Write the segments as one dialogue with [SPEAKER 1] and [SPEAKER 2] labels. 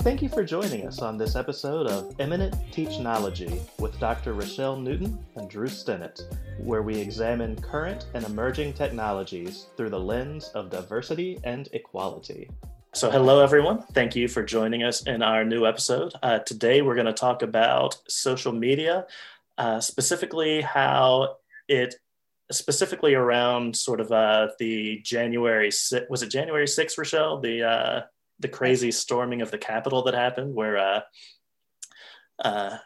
[SPEAKER 1] Thank you for joining us on this episode of Eminent Teachnology with Dr. Rochelle Newton and Drew Stennett, where we examine current and emerging technologies through the lens of diversity and equality. So, hello everyone. Thank you for joining us in our new episode. Uh, today, we're going to talk about social media, uh, specifically how it specifically around sort of uh, the January was it January 6th, Rochelle? The uh, the crazy storming of the Capitol that happened, where uh, uh,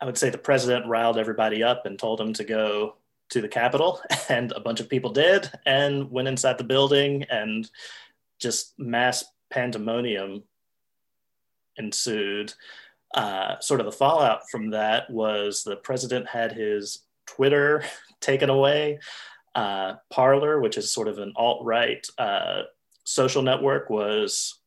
[SPEAKER 1] I would say the president riled everybody up and told them to go to the Capitol, and a bunch of people did and went inside the building, and just mass pandemonium ensued. Uh, sort of the fallout from that was the president had his Twitter taken away. Uh, Parler, which is sort of an alt right uh, social network, was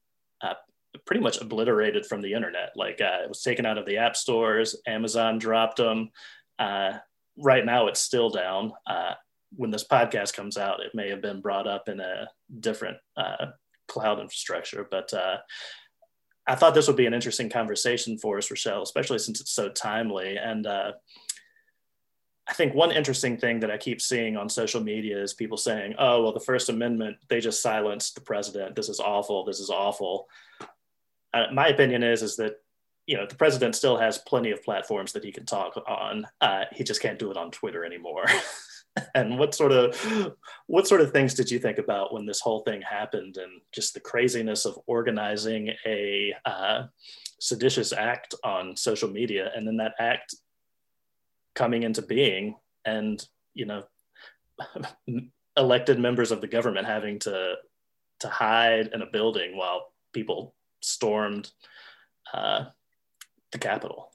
[SPEAKER 1] pretty much obliterated from the internet. Like uh, it was taken out of the app stores. Amazon dropped them. Uh, right now, it's still down. Uh, when this podcast comes out, it may have been brought up in a different uh, cloud infrastructure. But uh, I thought this would be an interesting conversation for us, Rochelle, especially since it's so timely. And I think one interesting thing that I keep seeing on social media is people saying, oh, well, the First Amendment, they just silenced the president. This is awful. This is awful. Uh, my opinion is, is that, you know, the president still has plenty of platforms that he can talk on. Uh, he just can't do it on Twitter anymore. and what sort of what sort of things did you think about when this whole thing happened and just the craziness of organizing a uh, seditious act on social media and then that act coming into being and you know elected members of the government having to to hide in a building while people stormed uh, the capitol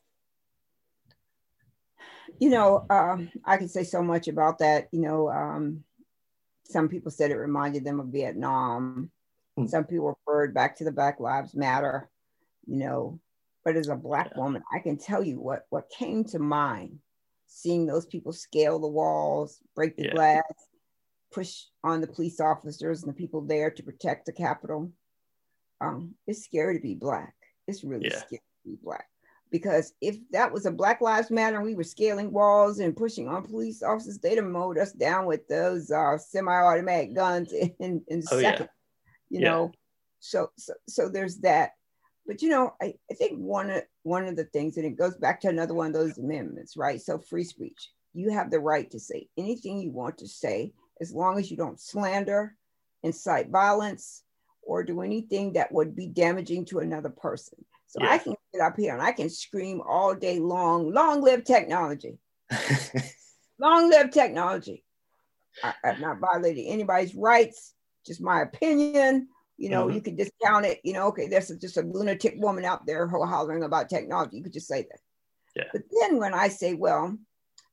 [SPEAKER 2] you know um, i can say so much about that you know um, some people said it reminded them of vietnam mm. some people referred back to the black lives matter you know but as a black yeah. woman i can tell you what what came to mind seeing those people scale the walls, break the yeah. glass, push on the police officers and the people there to protect the Capitol. Um, it's scary to be black. It's really yeah. scary to be black. Because if that was a Black Lives Matter and we were scaling walls and pushing on police officers, they'd have mowed us down with those uh, semi-automatic guns in, in, oh, seconds. Yeah. You know, so so so there's that. But you know, I, I think one of one of the things, and it goes back to another one of those amendments, right? So free speech. You have the right to say anything you want to say as long as you don't slander, incite violence, or do anything that would be damaging to another person. So yeah. I can get up here and I can scream all day long, long live technology. long live technology. I, have not violated anybody's rights, just my opinion. You know, mm-hmm. you could discount it. You know, okay, there's just a lunatic woman out there hollering about technology. You could just say that.
[SPEAKER 1] Yeah.
[SPEAKER 2] But then when I say, well,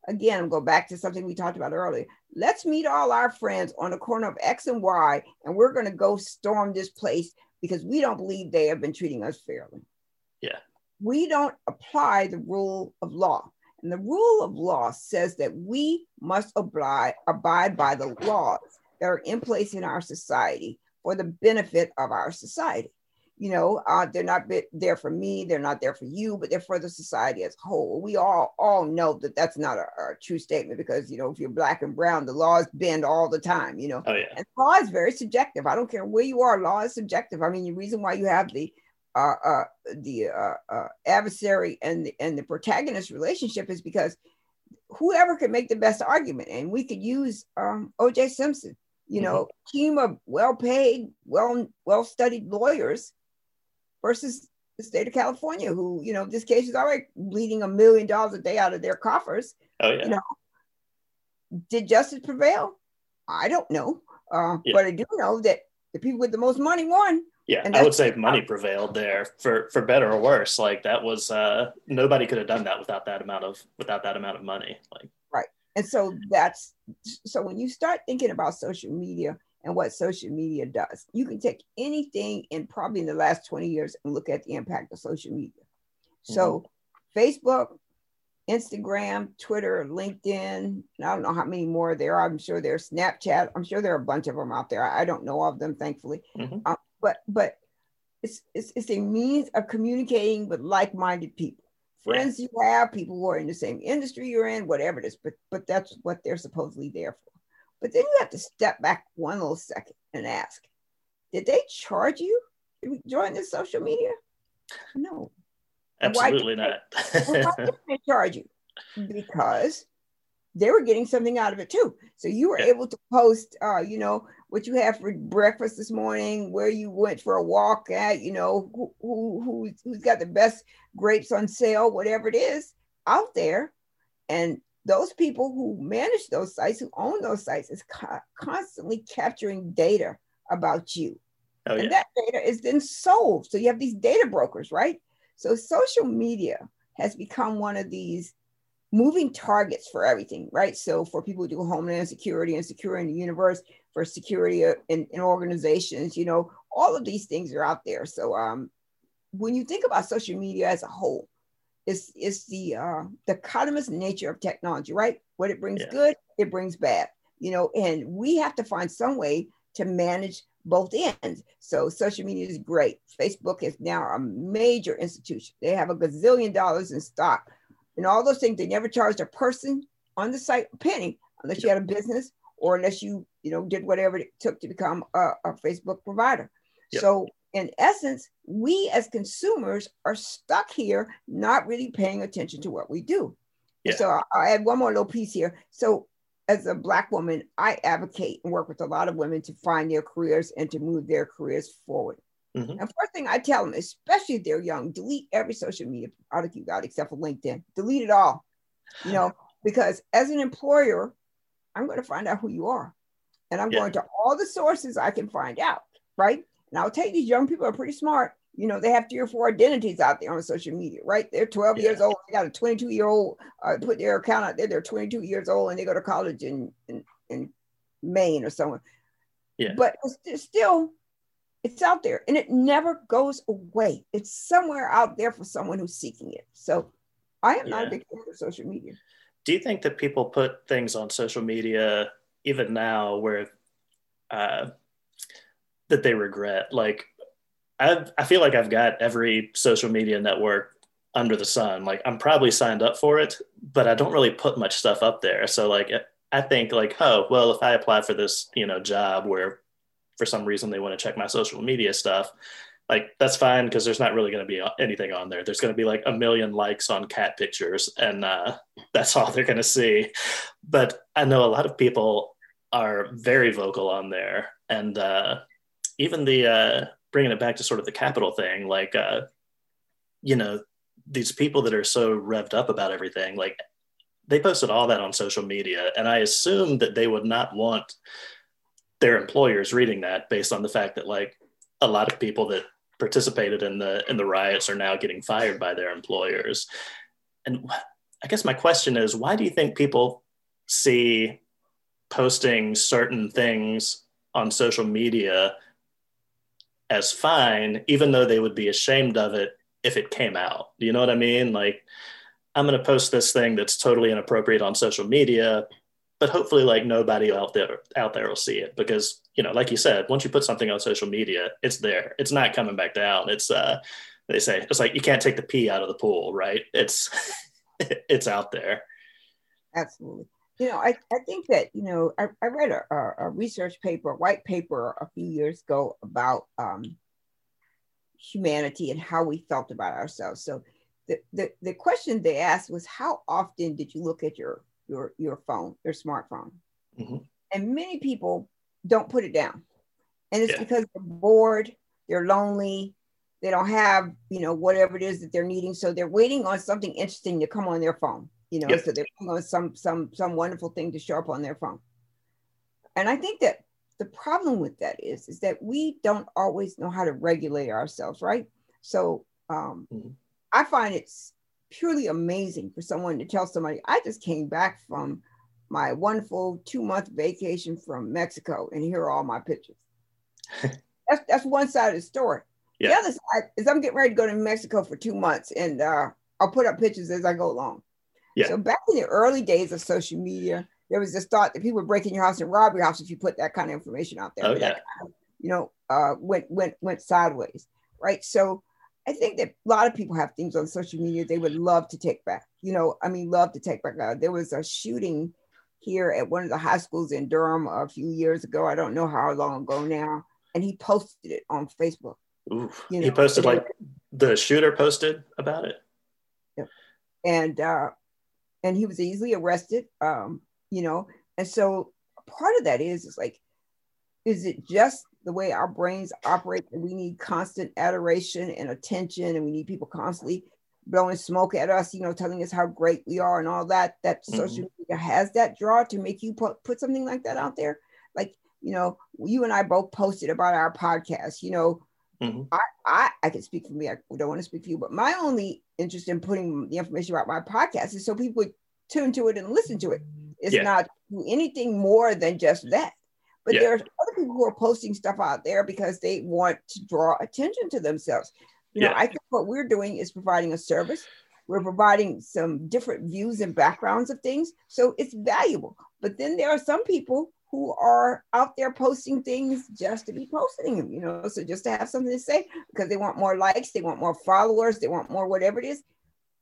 [SPEAKER 2] again, go back to something we talked about earlier. Let's meet all our friends on the corner of X and Y, and we're going to go storm this place because we don't believe they have been treating us fairly.
[SPEAKER 1] Yeah.
[SPEAKER 2] We don't apply the rule of law. And the rule of law says that we must abide, abide by the laws that are in place in our society for the benefit of our society. You know, uh, they're not there for me, they're not there for you, but they're for the society as a whole. We all all know that that's not a, a true statement because you know if you're black and brown, the laws bend all the time. You know,
[SPEAKER 1] oh, yeah.
[SPEAKER 2] and law is very subjective. I don't care where you are, law is subjective. I mean, the reason why you have the uh, uh, the uh, uh adversary and the, and the protagonist relationship is because whoever can make the best argument, and we could use um, O.J. Simpson you know, mm-hmm. team of well-paid, well well-studied lawyers versus the state of California, who, you know, this case is already bleeding a million dollars a day out of their coffers.
[SPEAKER 1] Oh, yeah.
[SPEAKER 2] You know, did justice prevail? I don't know. Uh, yeah. But I do know that the people with the most money won.
[SPEAKER 1] Yeah, I would say money prevailed there for for better or worse. Like that was uh nobody could have done that without that amount of without that amount of money. Like right,
[SPEAKER 2] and so that's so when you start thinking about social media and what social media does, you can take anything in probably in the last 20 years and look at the impact of social media. So mm-hmm. Facebook, Instagram, Twitter, LinkedIn, I don't know how many more there are. I'm sure there's Snapchat. I'm sure there are a bunch of them out there. I don't know of them, thankfully. Mm-hmm. Um, but but it's, it's, it's a means of communicating with like-minded people friends you have people who are in the same industry you're in whatever it is but but that's what they're supposedly there for but then you have to step back one little second and ask did they charge you to join this social media no
[SPEAKER 1] absolutely
[SPEAKER 2] why
[SPEAKER 1] not
[SPEAKER 2] they, why did they charge you because they were getting something out of it too. So you were yeah. able to post, uh, you know, what you had for breakfast this morning, where you went for a walk at, you know, who, who, who who's got the best grapes on sale, whatever it is out there. And those people who manage those sites, who own those sites, is co- constantly capturing data about you. Oh, yeah. And that data is then sold. So you have these data brokers, right? So social media has become one of these moving targets for everything, right? So for people who do homeland security and securing the universe, for security in, in organizations, you know, all of these things are out there. So um, when you think about social media as a whole, it's, it's the uh, dichotomous nature of technology, right? What it brings yeah. good, it brings bad, you know, and we have to find some way to manage both ends. So social media is great. Facebook is now a major institution. They have a gazillion dollars in stock and all those things. They never charged a person on the site a penny unless you had a business or unless you, you know, did whatever it took to become a, a Facebook provider. Yep. So in essence, we as consumers are stuck here, not really paying attention to what we do. Yeah. So I'll add one more little piece here. So as a black woman, I advocate and work with a lot of women to find their careers and to move their careers forward. Mm-hmm. And first thing I tell them, especially if they're young, delete every social media product you got except for LinkedIn. Delete it all. You know, because as an employer, I'm going to find out who you are. And I'm yeah. going to all the sources I can find out, right? And I'll tell you, these young people are pretty smart. You know, they have three or four identities out there on social media, right? They're 12 yeah. years old. They got a 22 year old, uh, put their account out there. They're 22 years old and they go to college in, in, in Maine or somewhere. Yeah. But it's still it's out there and it never goes away. It's somewhere out there for someone who's seeking it. So I am yeah. not a big fan of social media.
[SPEAKER 1] Do you think that people put things on social media even now where uh, that they regret? Like, I I feel like I've got every social media network under the sun. Like, I'm probably signed up for it, but I don't really put much stuff up there. So, like, I think like, oh, well, if I apply for this, you know, job where for some reason they want to check my social media stuff like that's fine because there's not really going to be anything on there there's going to be like a million likes on cat pictures and uh, that's all they're going to see but i know a lot of people are very vocal on there and uh, even the uh, bringing it back to sort of the capital thing like uh, you know these people that are so revved up about everything like they posted all that on social media and i assume that they would not want their employers reading that based on the fact that like a lot of people that participated in the in the riots are now getting fired by their employers. And i guess my question is why do you think people see posting certain things on social media as fine even though they would be ashamed of it if it came out. You know what i mean? Like i'm going to post this thing that's totally inappropriate on social media but hopefully like nobody out there out there will see it because you know like you said once you put something on social media it's there. It's not coming back down. It's uh they say it's like you can't take the pee out of the pool right? It's it's out there.
[SPEAKER 2] Absolutely you know i, I think that you know i, I read a, a, research paper a white paper a few years ago about um, humanity and how we felt about ourselves so the, the, the question they asked was how often did you look at your your your phone, your smartphone. Mm-hmm. And many people don't put it down. And it's yeah. because they're bored, they're lonely, they don't have, you know, whatever it is that they're needing. So they're waiting on something interesting to come on their phone, you know, yeah. so they're waiting on some some some wonderful thing to show up on their phone. And I think that the problem with that is is that we don't always know how to regulate ourselves, right? So um, mm-hmm. I find it's purely amazing for someone to tell somebody, I just came back from my wonderful two month vacation from Mexico and here are all my pictures. that's, that's one side of the story. Yeah. The other side is I'm getting ready to go to Mexico for two months and uh, I'll put up pictures as I go along. Yeah. So back in the early days of social media, there was this thought that people would break in your house and rob your house if you put that kind of information out there. Oh, yeah. Kind of, you know, uh, went went went sideways. right? So I think that a lot of people have things on social media they would love to take back. You know, I mean, love to take back. Uh, there was a shooting here at one of the high schools in Durham a few years ago. I don't know how long ago now, and he posted it on Facebook.
[SPEAKER 1] Oof. You know, he posted like the shooter posted about it.
[SPEAKER 2] Yep. And uh, and he was easily arrested. Um, you know, and so part of that is is like, is it just the way our brains operate that we need constant adoration and attention and we need people constantly blowing smoke at us you know telling us how great we are and all that that mm-hmm. social media has that draw to make you put, put something like that out there like you know you and i both posted about our podcast you know mm-hmm. I, I i can speak for me i don't want to speak for you but my only interest in putting the information about my podcast is so people would tune to it and listen to it it's yeah. not anything more than just that but yeah. there's other people who are posting stuff out there because they want to draw attention to themselves. You know, I think what we're doing is providing a service. We're providing some different views and backgrounds of things. So it's valuable. But then there are some people who are out there posting things just to be posting them, you know, so just to have something to say because they want more likes, they want more followers, they want more whatever it is.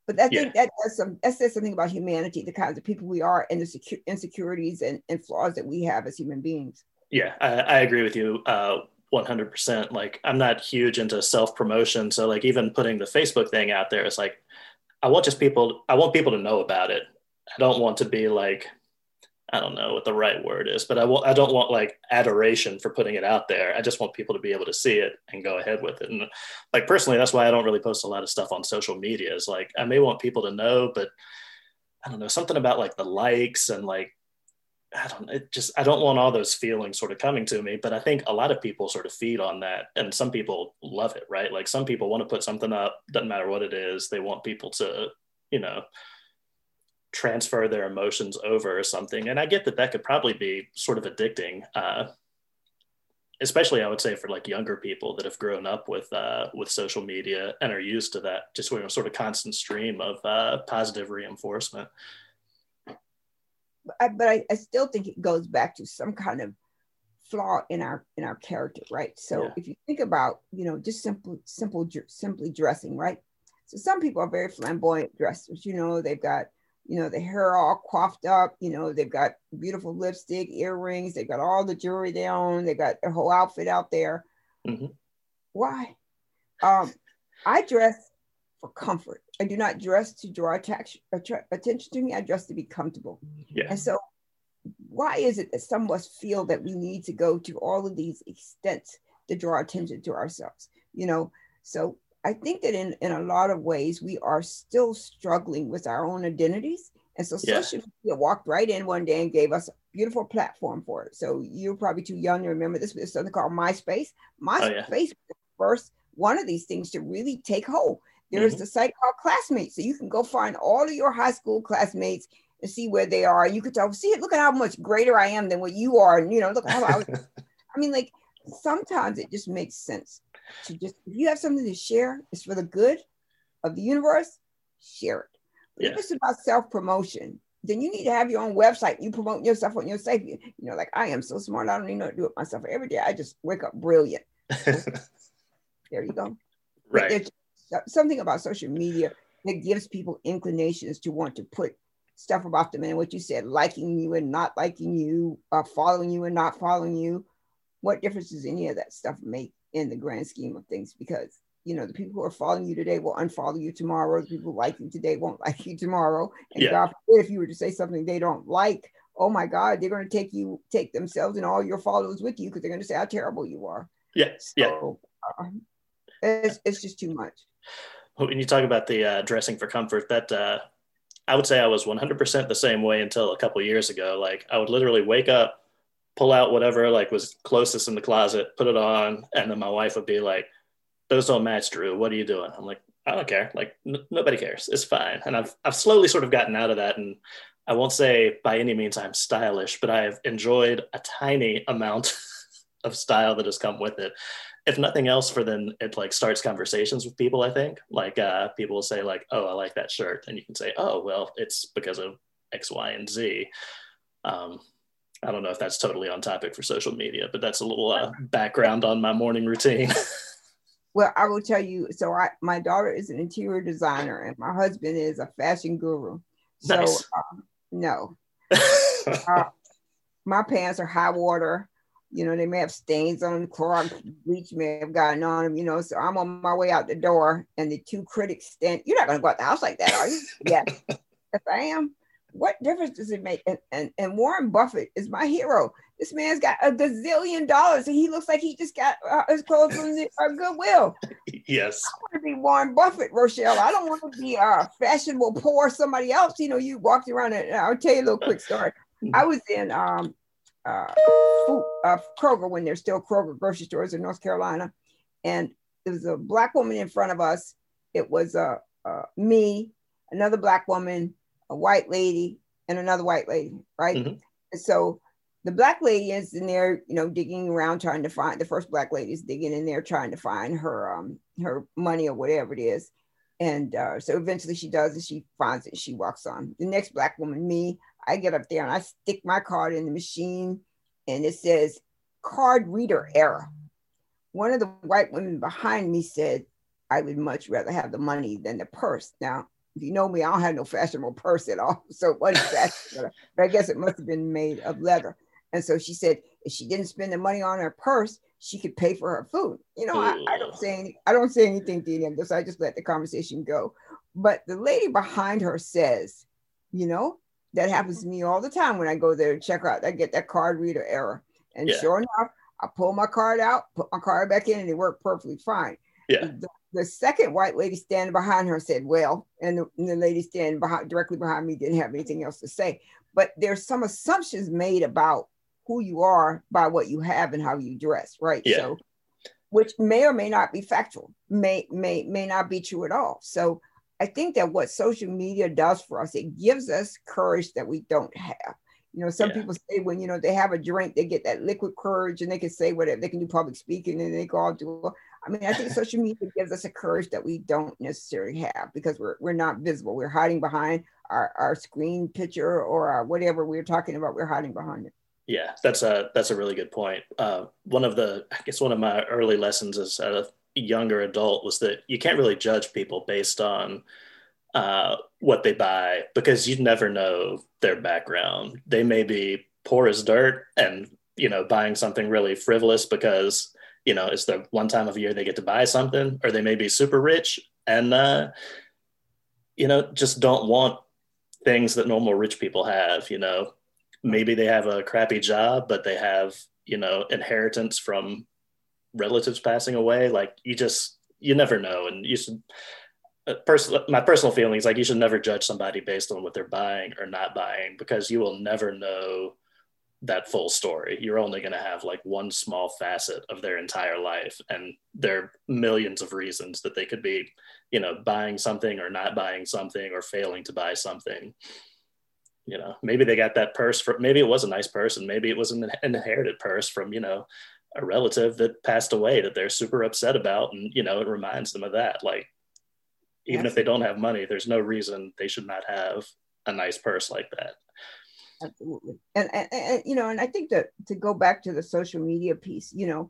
[SPEAKER 2] But I think yeah. that does some that says something about humanity, the kinds of people we are, and the secu- insecurities and, and flaws that we have as human beings.
[SPEAKER 1] Yeah, I, I agree with you. Uh, 100% like i'm not huge into self promotion so like even putting the facebook thing out there it's like i want just people i want people to know about it i don't want to be like i don't know what the right word is but i want i don't want like adoration for putting it out there i just want people to be able to see it and go ahead with it and like personally that's why i don't really post a lot of stuff on social media is like i may want people to know but i don't know something about like the likes and like I don't it just I don't want all those feelings sort of coming to me, but I think a lot of people sort of feed on that and some people love it, right? Like some people want to put something up, doesn't matter what it is, they want people to, you know, transfer their emotions over or something. And I get that that could probably be sort of addicting. Uh, especially I would say for like younger people that have grown up with uh, with social media and are used to that just sort of sort of constant stream of uh, positive reinforcement
[SPEAKER 2] but I, but I, I still think it goes back to some kind of flaw in our in our character right so yeah. if you think about you know just simple simple simply dressing right so some people are very flamboyant dressers you know they've got you know the hair all coiffed up you know they've got beautiful lipstick earrings they've got all the jewelry they own. They've got their whole outfit out there mm-hmm. why um i dress for comfort. I do not dress to draw attraction, attention to me. I dress to be comfortable. Yeah. And so, why is it that some of us feel that we need to go to all of these extents to draw attention to ourselves? You know, so I think that in, in a lot of ways, we are still struggling with our own identities. And so yeah. social media walked right in one day and gave us a beautiful platform for it. So you're probably too young to remember this, but there's something called MySpace. MySpace oh, yeah. first one of these things to really take hold. There's mm-hmm. the site called Classmates. So you can go find all of your high school classmates and see where they are. You could tell, see, look at how much greater I am than what you are. And, you know, look how I was. I mean, like sometimes it just makes sense to just, if you have something to share, it's for the good of the universe, share it. But yeah. if it's about self promotion, then you need to have your own website. You promote yourself on your site. You know, like I am so smart. I don't even know how to do it myself every day. I just wake up brilliant. there you go.
[SPEAKER 1] Right
[SPEAKER 2] something about social media that gives people inclinations to want to put stuff about them and what you said, liking you and not liking you, uh, following you and not following you. What difference does any of that stuff make in the grand scheme of things? Because you know the people who are following you today will unfollow you tomorrow. The people who like you today won't like you tomorrow. And yeah. God forbid if you were to say something they don't like, oh my God, they're going to take you, take themselves and all your followers with you because they're going to say how terrible you are.
[SPEAKER 1] Yes. So,
[SPEAKER 2] yeah. Uh, it's, it's just too much
[SPEAKER 1] when you talk about the uh, dressing for comfort, that uh, I would say I was 100% the same way until a couple years ago. Like I would literally wake up, pull out whatever like was closest in the closet, put it on, and then my wife would be like, "Those don't match, Drew. What are you doing?" I'm like, "I don't care. Like n- nobody cares. It's fine." And I've I've slowly sort of gotten out of that, and I won't say by any means I'm stylish, but I've enjoyed a tiny amount of style that has come with it if nothing else for then it like starts conversations with people i think like uh, people will say like oh i like that shirt and you can say oh well it's because of x y and z um, i don't know if that's totally on topic for social media but that's a little uh, background on my morning routine
[SPEAKER 2] Well, I will tell you. So, I my daughter is an interior designer, and my husband is a fashion guru. So, nice. uh, no, uh, my pants are high water. You know, they may have stains on them, Clorox bleach may have gotten on them. You know, so I'm on my way out the door, and the two critics stand. You're not going to go out the house like that, are you? yes, if I am what difference does it make? And, and, and Warren Buffett is my hero. This man's got a gazillion dollars and he looks like he just got uh, his clothes from the uh, Goodwill.
[SPEAKER 1] Yes.
[SPEAKER 2] I want to be Warren Buffett, Rochelle. I don't want to be uh, fashionable poor somebody else. You know, you walked around and I'll tell you a little quick story. I was in um, uh, food, uh, Kroger when there's still Kroger grocery stores in North Carolina. And there was a black woman in front of us. It was uh, uh, me, another black woman, a white lady and another white lady, right? Mm-hmm. So the black lady is in there, you know, digging around trying to find the first black lady is digging in there trying to find her um her money or whatever it is. And uh, so eventually she does and she finds it. She walks on. The next black woman, me, I get up there and I stick my card in the machine and it says card reader error. One of the white women behind me said, I would much rather have the money than the purse. Now, if you know me, I don't have no fashionable purse at all. So what is wasn't but I guess it must have been made of leather. And so she said if she didn't spend the money on her purse, she could pay for her food. You know, I, I, don't say any, I don't say anything to any of this. I just let the conversation go. But the lady behind her says, you know, that happens to me all the time when I go there to check out. I get that card reader error. And yeah. sure enough, I pull my card out, put my card back in, and it worked perfectly fine.
[SPEAKER 1] Yeah.
[SPEAKER 2] The, the second white lady standing behind her said, Well, and the, and the lady standing behind, directly behind me didn't have anything else to say. But there's some assumptions made about who you are by what you have and how you dress, right?
[SPEAKER 1] Yeah.
[SPEAKER 2] So, which may or may not be factual, may may may not be true at all. So, I think that what social media does for us, it gives us courage that we don't have. You know, some yeah. people say when you know they have a drink, they get that liquid courage and they can say whatever they can do public speaking and they go all do. I mean, I think social media gives us a courage that we don't necessarily have because we're we're not visible. We're hiding behind our, our screen picture or our whatever we're talking about. We're hiding behind it.
[SPEAKER 1] Yeah, that's a that's a really good point. Uh, one of the I guess one of my early lessons as a younger adult was that you can't really judge people based on uh, what they buy because you never know their background. They may be poor as dirt and you know buying something really frivolous because you know it's the one time of year they get to buy something, or they may be super rich and uh, you know just don't want things that normal rich people have. You know, maybe they have a crappy job, but they have you know inheritance from relatives passing away. Like you just you never know, and you should uh, personal my personal feelings like you should never judge somebody based on what they're buying or not buying because you will never know that full story. You're only going to have like one small facet of their entire life and there are millions of reasons that they could be you know buying something or not buying something or failing to buy something. You know maybe they got that purse for maybe it was a nice purse and maybe it was an inherited purse from you know a relative that passed away that they're super upset about and you know it reminds them of that. Like even if they don't have money there's no reason they should not have a nice purse like that
[SPEAKER 2] absolutely and, and, and you know and i think that to go back to the social media piece you know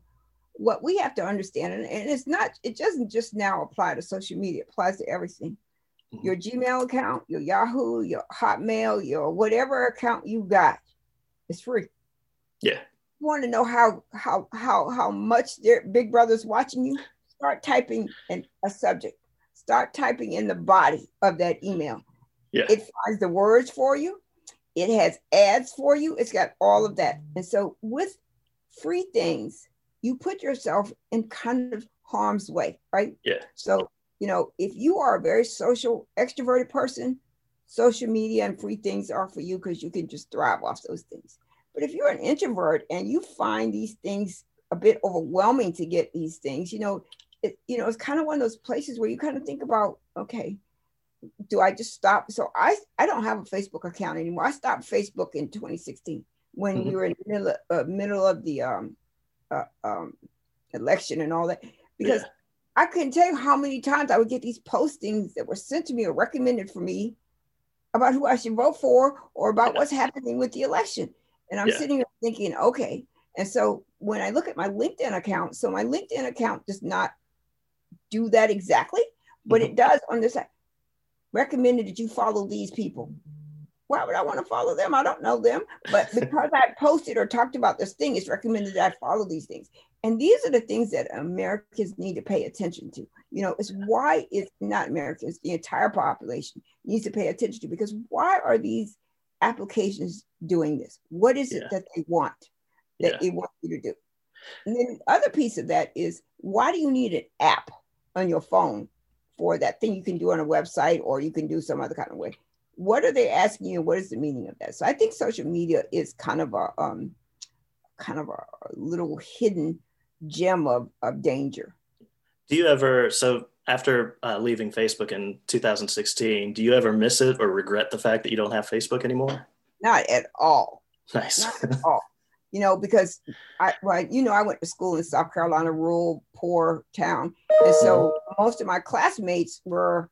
[SPEAKER 2] what we have to understand and, and it's not it doesn't just now apply to social media it applies to everything mm-hmm. your gmail account your yahoo your hotmail your whatever account you got is free
[SPEAKER 1] yeah
[SPEAKER 2] you want to know how how how how much their big brother's watching you start typing in a subject start typing in the body of that email.
[SPEAKER 1] Yeah.
[SPEAKER 2] It finds the words for you. It has ads for you. It's got all of that. And so with free things, you put yourself in kind of harm's way, right?
[SPEAKER 1] Yeah.
[SPEAKER 2] So, you know, if you are a very social, extroverted person, social media and free things are for you because you can just thrive off those things. But if you're an introvert and you find these things a bit overwhelming to get these things, you know, it, you know, it's kind of one of those places where you kind of think about, okay, do I just stop? So I, I don't have a Facebook account anymore. I stopped Facebook in 2016 when mm-hmm. we were in the middle of, uh, middle of the um, uh, um, election and all that, because yeah. I couldn't tell you how many times I would get these postings that were sent to me or recommended for me about who I should vote for or about what's happening with the election. And I'm yeah. sitting here thinking, okay. And so when I look at my LinkedIn account, so my LinkedIn account does not do that exactly, but mm-hmm. it does on this side. Recommended that you follow these people. Why would I want to follow them? I don't know them, but because I posted or talked about this thing, it's recommended that I follow these things. And these are the things that Americans need to pay attention to. You know, it's why it's not Americans, the entire population needs to pay attention to because why are these applications doing this? What is it that they want that yeah. they want you to do? And then the other piece of that is why do you need an app on your phone for that thing you can do on a website or you can do some other kind of way? What are they asking you? What is the meaning of that? So I think social media is kind of a um, kind of a little hidden gem of, of danger.
[SPEAKER 1] Do you ever so after uh, leaving Facebook in 2016, do you ever miss it or regret the fact that you don't have Facebook anymore?
[SPEAKER 2] Not at all.
[SPEAKER 1] Nice.
[SPEAKER 2] Not at all you know, because I, well, you know, I went to school in South Carolina, rural, poor town. And so mm-hmm. most of my classmates were,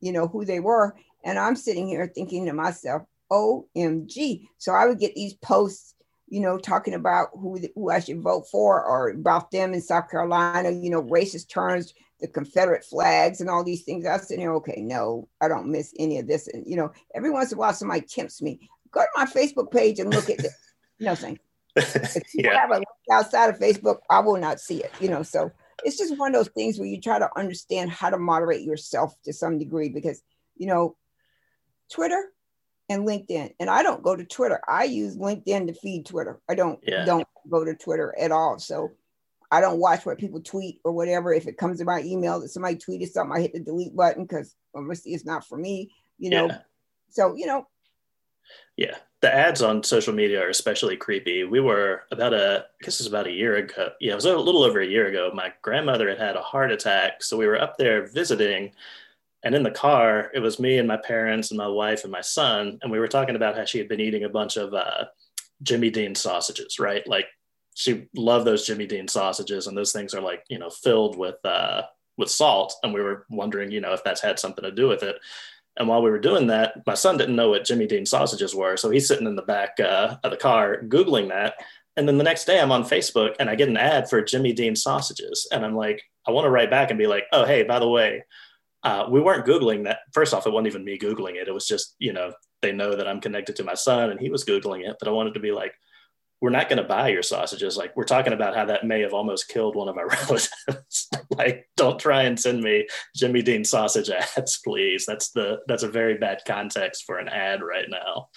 [SPEAKER 2] you know, who they were. And I'm sitting here thinking to myself, OMG. So I would get these posts, you know, talking about who, who I should vote for or about them in South Carolina, you know, racist terms, the Confederate flags and all these things. I said, okay, no, I don't miss any of this. And, you know, every once in a while somebody tempts me. Go to my Facebook page and look at this. No thank If you yeah. have a link outside of Facebook, I will not see it. You know, so it's just one of those things where you try to understand how to moderate yourself to some degree because you know, Twitter and LinkedIn. And I don't go to Twitter. I use LinkedIn to feed Twitter. I don't yeah. don't go to Twitter at all. So I don't watch what people tweet or whatever. If it comes to my email that somebody tweeted something, I hit the delete button because obviously it's not for me, you know. Yeah. So, you know.
[SPEAKER 1] Yeah the ads on social media are especially creepy. We were about a, I guess it was about a year ago. Yeah, it was a little over a year ago. My grandmother had had a heart attack. So we were up there visiting. And in the car, it was me and my parents and my wife and my son. And we were talking about how she had been eating a bunch of uh, Jimmy Dean sausages, right? Like she loved those Jimmy Dean sausages. And those things are like, you know, filled with, uh, with salt. And we were wondering, you know, if that's had something to do with it. And while we were doing that, my son didn't know what Jimmy Dean sausages were. So he's sitting in the back uh, of the car Googling that. And then the next day I'm on Facebook and I get an ad for Jimmy Dean sausages. And I'm like, I want to write back and be like, oh, hey, by the way, uh, we weren't Googling that. First off, it wasn't even me Googling it. It was just, you know, they know that I'm connected to my son and he was Googling it. But I wanted to be like, we're not going to buy your sausages. Like we're talking about how that may have almost killed one of our relatives. like, don't try and send me Jimmy Dean sausage ads, please. That's the that's a very bad context for an ad right now.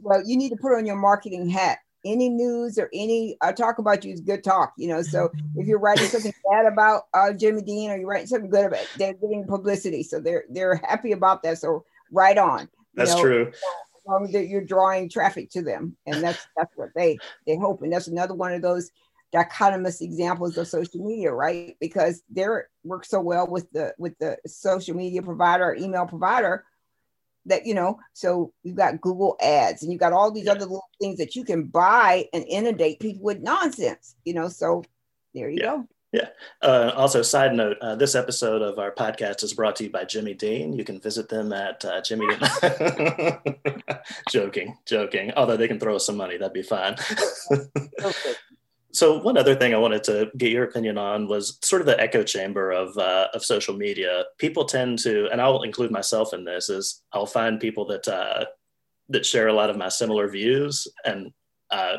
[SPEAKER 2] Well, you need to put on your marketing hat. Any news or any uh, talk about you is good talk, you know. So if you're writing something bad about uh, Jimmy Dean or you're writing something good about, it, they're getting publicity, so they're they're happy about that. So right on.
[SPEAKER 1] That's know? true Um,
[SPEAKER 2] long as you're drawing traffic to them, and that's that's what they they hope. And that's another one of those dichotomous examples of social media, right? Because they work so well with the with the social media provider, email provider, that you know. So you've got Google Ads, and you've got all these yeah. other little things that you can buy and inundate people with nonsense, you know. So there you
[SPEAKER 1] yeah.
[SPEAKER 2] go.
[SPEAKER 1] Yeah. Uh, also, side note: uh, this episode of our podcast is brought to you by Jimmy Dean. You can visit them at uh, Jimmy. joking, joking. Although they can throw us some money, that'd be fine. okay. So, one other thing I wanted to get your opinion on was sort of the echo chamber of uh, of social media. People tend to, and I'll include myself in this, is I'll find people that uh, that share a lot of my similar views, and uh,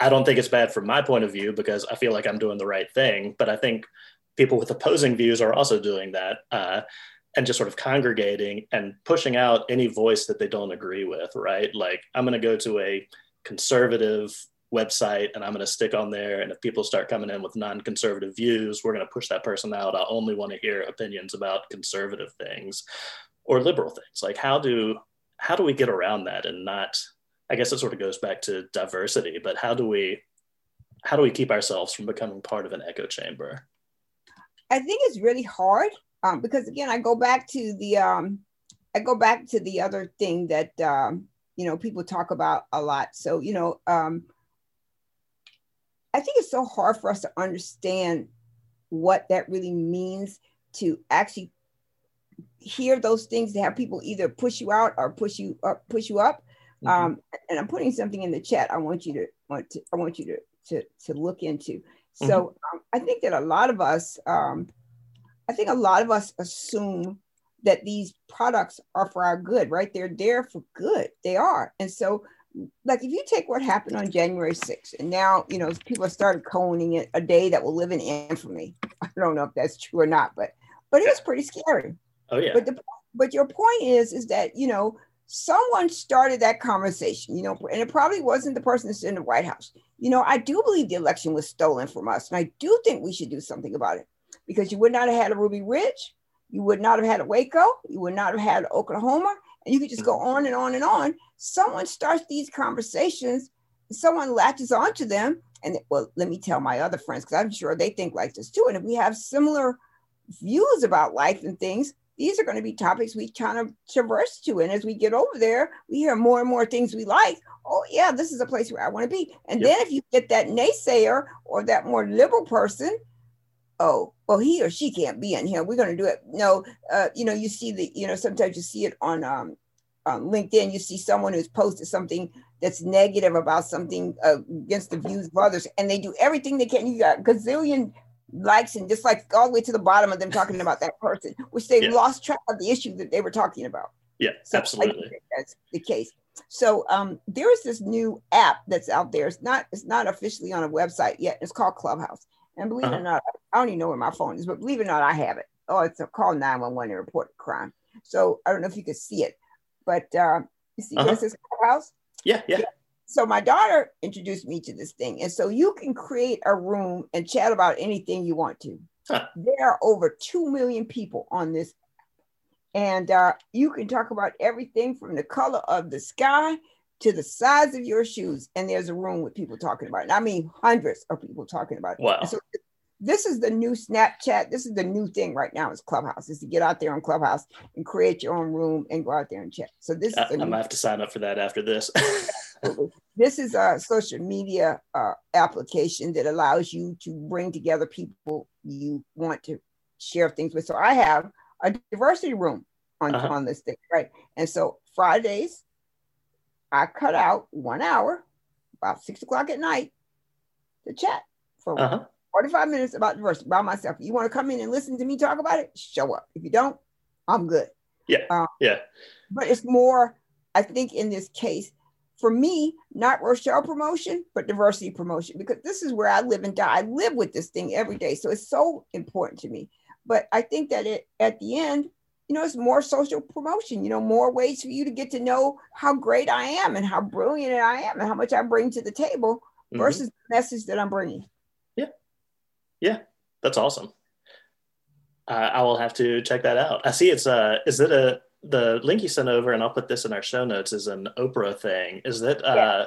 [SPEAKER 1] I don't think it's bad from my point of view because I feel like I'm doing the right thing. But I think people with opposing views are also doing that uh, and just sort of congregating and pushing out any voice that they don't agree with, right? Like, I'm going to go to a conservative website and I'm going to stick on there. And if people start coming in with non conservative views, we're going to push that person out. I only want to hear opinions about conservative things or liberal things. Like, how do how do we get around that and not I guess it sort of goes back to diversity, but how do we how do we keep ourselves from becoming part of an echo chamber?
[SPEAKER 2] I think it's really hard um, because again, I go back to the um, I go back to the other thing that um, you know people talk about a lot. So you know, um, I think it's so hard for us to understand what that really means to actually hear those things to have people either push you out or push you up, push you up Mm-hmm. Um, and I'm putting something in the chat. I want you to want to I want you to to to look into. So mm-hmm. um, I think that a lot of us, um, I think a lot of us assume that these products are for our good, right? They're there for good. They are. And so, like, if you take what happened on January 6th, and now, you know, people have started coning it a day that will live in infamy. I don't know if that's true or not, but but it was pretty scary.
[SPEAKER 1] Oh yeah.
[SPEAKER 2] But the but your point is is that you know someone started that conversation, you know, and it probably wasn't the person that's in the White House. You know, I do believe the election was stolen from us, and I do think we should do something about it because you would not have had a Ruby Ridge, you would not have had a Waco, you would not have had Oklahoma, and you could just go on and on and on. Someone starts these conversations, someone latches onto them, and well, let me tell my other friends because I'm sure they think like this too. And if we have similar views about life and things, these are going to be topics we kind of traverse to. And as we get over there, we hear more and more things we like. Oh, yeah, this is a place where I want to be. And yep. then if you get that naysayer or that more liberal person, oh, well, he or she can't be in here. We're going to do it. No, uh, you know, you see the, you know, sometimes you see it on, um, on LinkedIn, you see someone who's posted something that's negative about something uh, against the views of others, and they do everything they can. You got gazillion likes and dislikes all the way to the bottom of them talking about that person, which they yeah. lost track of the issue that they were talking about.
[SPEAKER 1] Yeah, so absolutely.
[SPEAKER 2] that's the case. So um, there is this new app that's out there. It's not it's not officially on a website yet. It's called Clubhouse. And believe uh-huh. it or not, I don't even know where my phone is, but believe it or not, I have it. Oh, it's a call 911 and report a crime. So I don't know if you can see it, but uh, you see uh-huh. this Clubhouse?
[SPEAKER 1] Yeah, yeah, yeah
[SPEAKER 2] so my daughter introduced me to this thing. And so you can create a room and chat about anything you want to. Huh. there are over 2 million people on this. And uh, you can talk about everything from the color of the sky to the size of your shoes. And there's a room with people talking about it. I mean hundreds of people talking about it.
[SPEAKER 1] Wow.
[SPEAKER 2] so this is the new snapchat this is the new thing right now is clubhouse is to get out there on clubhouse and create your own room and go out there and chat so this
[SPEAKER 1] I,
[SPEAKER 2] is i'm
[SPEAKER 1] gonna have to sign up for that after this
[SPEAKER 2] this is a social media uh, application that allows you to bring together people you want to share things with. So I have a diversity room on, uh-huh. on this thing, right? And so Fridays, I cut out one hour, about six o'clock at night, to chat for uh-huh. 45 minutes about diversity by myself. You want to come in and listen to me talk about it? Show up. If you don't, I'm good.
[SPEAKER 1] Yeah. Um, yeah.
[SPEAKER 2] But it's more, I think in this case, for me, not Rochelle promotion, but diversity promotion, because this is where I live and die. I live with this thing every day. So it's so important to me. But I think that it at the end, you know, it's more social promotion, you know, more ways for you to get to know how great I am and how brilliant I am and how much I bring to the table mm-hmm. versus the message that I'm bringing.
[SPEAKER 1] Yeah. That's awesome. Uh, I will have to check that out. I see it's uh is it a the link you sent over, and I'll put this in our show notes, is an Oprah thing. Is that? Uh.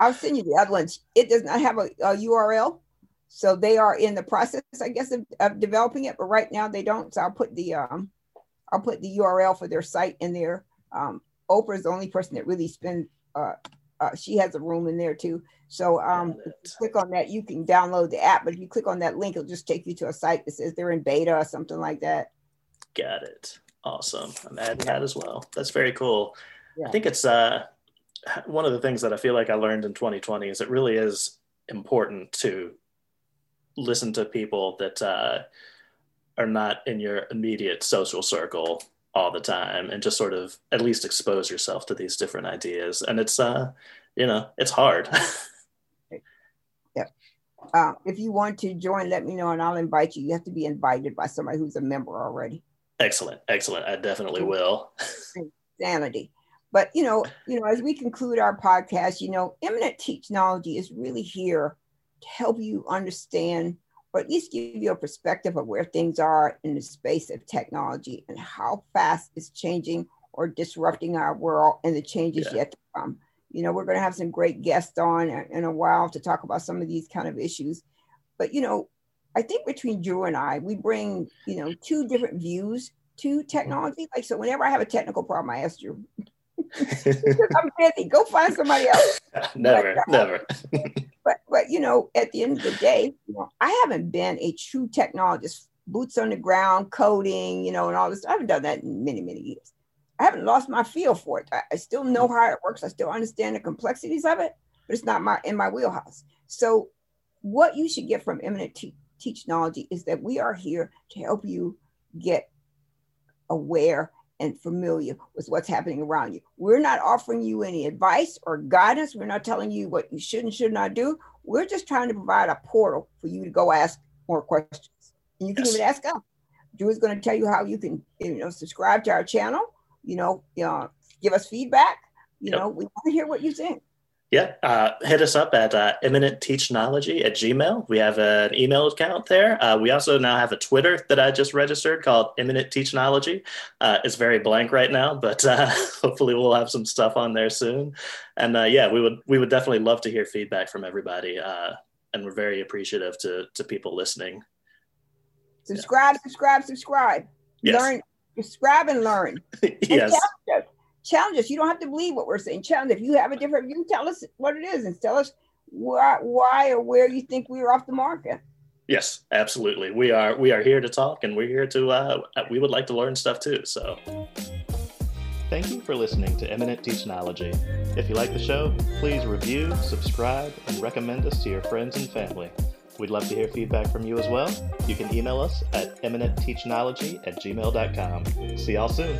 [SPEAKER 2] I'll send you the other ones. It does not have a, a, URL, so they are in the process, I guess, of, of, developing it. But right now they don't. So I'll put the um, I'll put the URL for their site in there. Um, Oprah is the only person that really spends. Uh, uh, she has a room in there too. So um, click on that. You can download the app, but if you click on that link, it'll just take you to a site that says they're in beta or something like that.
[SPEAKER 1] Got it. Awesome. I'm adding that as well. That's very cool. Yeah. I think it's uh, one of the things that I feel like I learned in 2020 is it really is important to listen to people that uh, are not in your immediate social circle all the time and just sort of at least expose yourself to these different ideas. And it's, uh, you know, it's hard.
[SPEAKER 2] yeah. Uh, if you want to join, let me know and I'll invite you. You have to be invited by somebody who's a member already.
[SPEAKER 1] Excellent, excellent. I definitely will.
[SPEAKER 2] Sanity. But you know, you know, as we conclude our podcast, you know, Eminent Technology is really here to help you understand or at least give you a perspective of where things are in the space of technology and how fast it's changing or disrupting our world and the changes yeah. yet to come. You know, we're going to have some great guests on in a while to talk about some of these kind of issues. But you know, I think between Drew and I, we bring, you know, two different views to technology. Like, so whenever I have a technical problem, I ask Drew. I'm busy. Go find somebody else.
[SPEAKER 1] never, uh, never.
[SPEAKER 2] But but you know, at the end of the day, I haven't been a true technologist, boots on the ground, coding, you know, and all this. I haven't done that in many many years. I haven't lost my feel for it. I, I still know how it works. I still understand the complexities of it, but it's not my in my wheelhouse. So what you should get from Eminent Te- Teachnology is that we are here to help you get aware and familiar with what's happening around you. We're not offering you any advice or guidance. We're not telling you what you should and should not do. We're just trying to provide a portal for you to go ask more questions. And you can yes. even ask us. Drew is going to tell you how you can, you know, subscribe to our channel. You know, you know give us feedback. You yep. know, we want to hear what you think.
[SPEAKER 1] Yeah, uh, hit us up at uh, Eminent Teachnology at Gmail. We have an email account there. Uh, we also now have a Twitter that I just registered called Eminent Teachnology. Uh, it's very blank right now, but uh, hopefully we'll have some stuff on there soon. And uh, yeah, we would we would definitely love to hear feedback from everybody, uh, and we're very appreciative to to people listening.
[SPEAKER 2] Subscribe, yeah. subscribe, subscribe. Yes. Learn, subscribe, and learn.
[SPEAKER 1] yes
[SPEAKER 2] challenge us. You don't have to believe what we're saying. Challenge. If you have a different view, tell us what it is and tell us why, why or where you think we are off the market.
[SPEAKER 1] Yes, absolutely. We are we are here to talk, and we're here to. Uh, we would like to learn stuff too. So. Thank you for listening to Eminent Teachnology. If you like the show, please review, subscribe, and recommend us to your friends and family. We'd love to hear feedback from you as well. You can email us at eminentteachnology at gmail.com. See y'all soon.